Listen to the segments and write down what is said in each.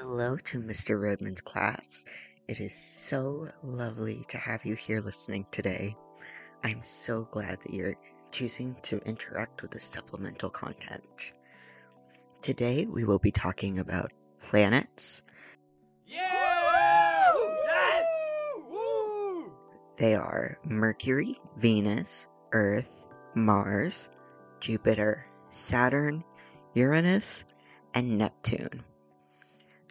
Hello to Mr. Rodman's class. It is so lovely to have you here listening today. I'm so glad that you're choosing to interact with this supplemental content. Today we will be talking about planets. Yeah! Yes! Woo! They are Mercury, Venus, Earth, Mars, Jupiter, Saturn, Uranus, and Neptune.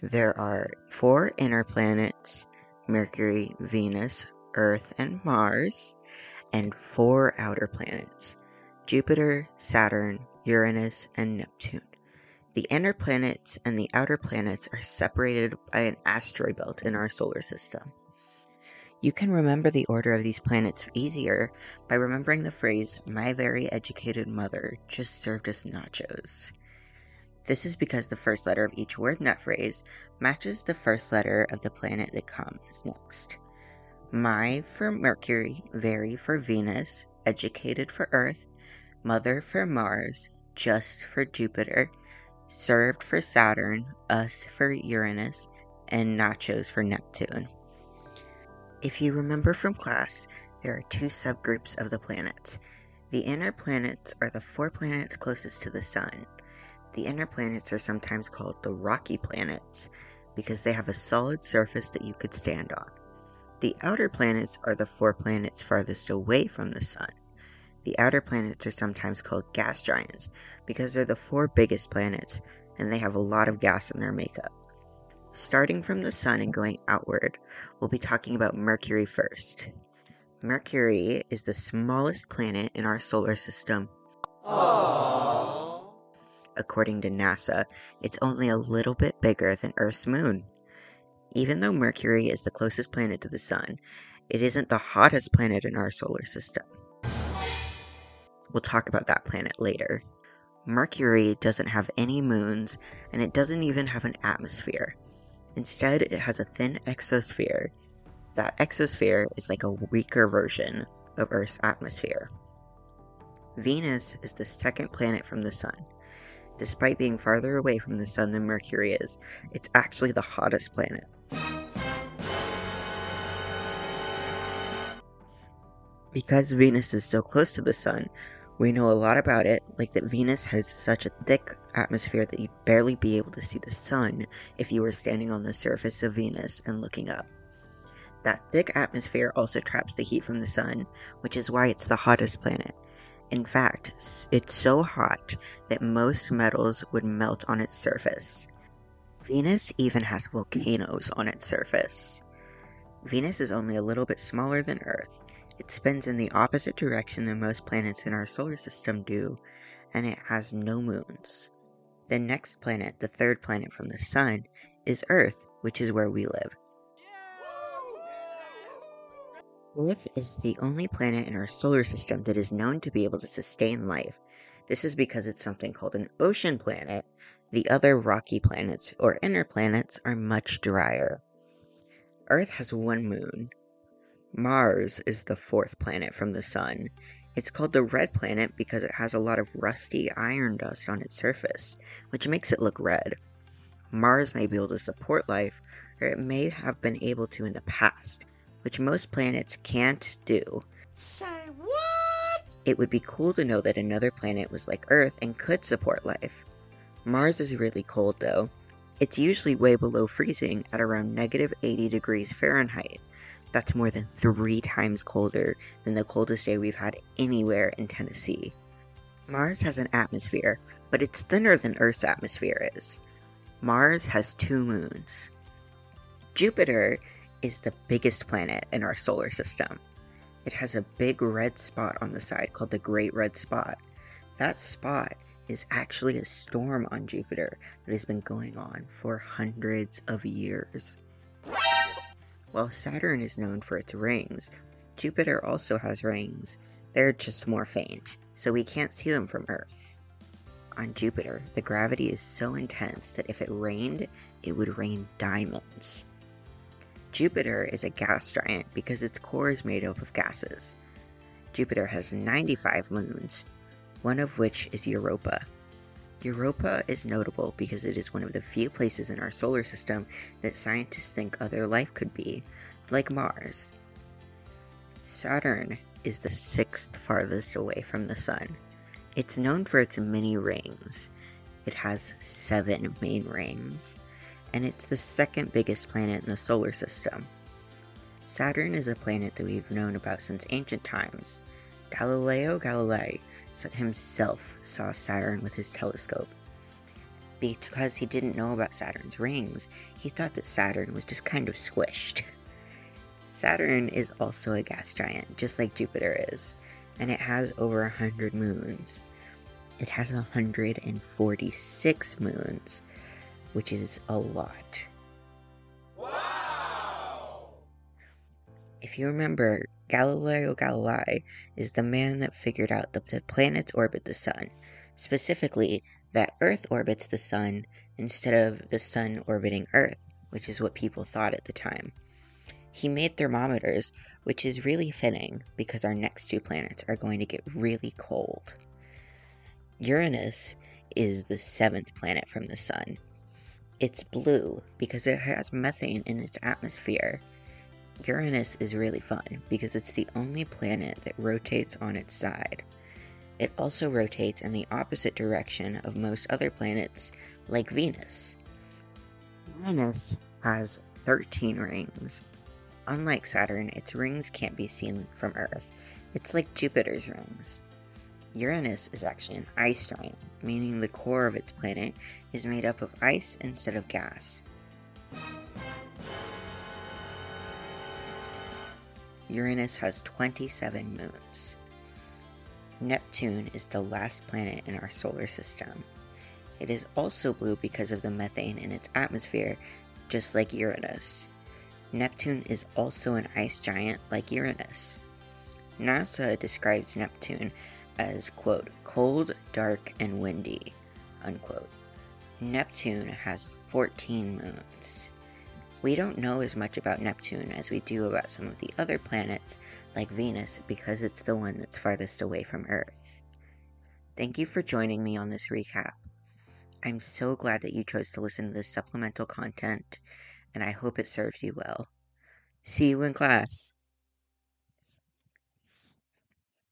There are four inner planets Mercury, Venus, Earth, and Mars, and four outer planets Jupiter, Saturn, Uranus, and Neptune. The inner planets and the outer planets are separated by an asteroid belt in our solar system. You can remember the order of these planets easier by remembering the phrase, My very educated mother just served us nachos. This is because the first letter of each word in that phrase matches the first letter of the planet that comes next. My for Mercury, very for Venus, educated for Earth, mother for Mars, just for Jupiter, served for Saturn, us for Uranus, and nachos for Neptune. If you remember from class, there are two subgroups of the planets. The inner planets are the four planets closest to the Sun. The inner planets are sometimes called the rocky planets because they have a solid surface that you could stand on. The outer planets are the four planets farthest away from the Sun. The outer planets are sometimes called gas giants because they're the four biggest planets and they have a lot of gas in their makeup. Starting from the Sun and going outward, we'll be talking about Mercury first. Mercury is the smallest planet in our solar system. Aww. According to NASA, it's only a little bit bigger than Earth's moon. Even though Mercury is the closest planet to the Sun, it isn't the hottest planet in our solar system. We'll talk about that planet later. Mercury doesn't have any moons, and it doesn't even have an atmosphere. Instead, it has a thin exosphere. That exosphere is like a weaker version of Earth's atmosphere. Venus is the second planet from the Sun. Despite being farther away from the Sun than Mercury is, it's actually the hottest planet. Because Venus is so close to the Sun, we know a lot about it, like that Venus has such a thick atmosphere that you'd barely be able to see the Sun if you were standing on the surface of Venus and looking up. That thick atmosphere also traps the heat from the Sun, which is why it's the hottest planet. In fact, it's so hot that most metals would melt on its surface. Venus even has volcanoes on its surface. Venus is only a little bit smaller than Earth. It spins in the opposite direction than most planets in our solar system do, and it has no moons. The next planet, the third planet from the Sun, is Earth, which is where we live. Earth is the only planet in our solar system that is known to be able to sustain life. This is because it's something called an ocean planet. The other rocky planets, or inner planets, are much drier. Earth has one moon. Mars is the fourth planet from the Sun. It's called the red planet because it has a lot of rusty iron dust on its surface, which makes it look red. Mars may be able to support life, or it may have been able to in the past, which most planets can't do. Say what? It would be cool to know that another planet was like Earth and could support life. Mars is really cold though. It's usually way below freezing at around negative 80 degrees Fahrenheit. That's more than three times colder than the coldest day we've had anywhere in Tennessee. Mars has an atmosphere, but it's thinner than Earth's atmosphere is. Mars has two moons. Jupiter is the biggest planet in our solar system. It has a big red spot on the side called the Great Red Spot. That spot is actually a storm on Jupiter that has been going on for hundreds of years. While Saturn is known for its rings, Jupiter also has rings. They're just more faint, so we can't see them from Earth. On Jupiter, the gravity is so intense that if it rained, it would rain diamonds. Jupiter is a gas giant because its core is made up of gases. Jupiter has 95 moons, one of which is Europa. Europa is notable because it is one of the few places in our solar system that scientists think other life could be, like Mars. Saturn is the sixth farthest away from the Sun. It's known for its many rings. It has seven main rings, and it's the second biggest planet in the solar system. Saturn is a planet that we've known about since ancient times. Galileo Galilei himself saw Saturn with his telescope. Because he didn't know about Saturn's rings, he thought that Saturn was just kind of squished. Saturn is also a gas giant, just like Jupiter is, and it has over 100 moons. It has 146 moons, which is a lot. If you remember, Galileo Galilei is the man that figured out that the planets orbit the sun, specifically that Earth orbits the sun instead of the sun orbiting Earth, which is what people thought at the time. He made thermometers, which is really fitting because our next two planets are going to get really cold. Uranus is the seventh planet from the sun. It's blue because it has methane in its atmosphere Uranus is really fun because it's the only planet that rotates on its side. It also rotates in the opposite direction of most other planets, like Venus. Uranus has 13 rings. Unlike Saturn, its rings can't be seen from Earth. It's like Jupiter's rings. Uranus is actually an ice giant, meaning the core of its planet is made up of ice instead of gas. Uranus has 27 moons. Neptune is the last planet in our solar system. It is also blue because of the methane in its atmosphere, just like Uranus. Neptune is also an ice giant like Uranus. NASA describes Neptune as, quote, cold, dark, and windy, unquote. Neptune has 14 moons. We don't know as much about Neptune as we do about some of the other planets, like Venus, because it's the one that's farthest away from Earth. Thank you for joining me on this recap. I'm so glad that you chose to listen to this supplemental content, and I hope it serves you well. See you in class!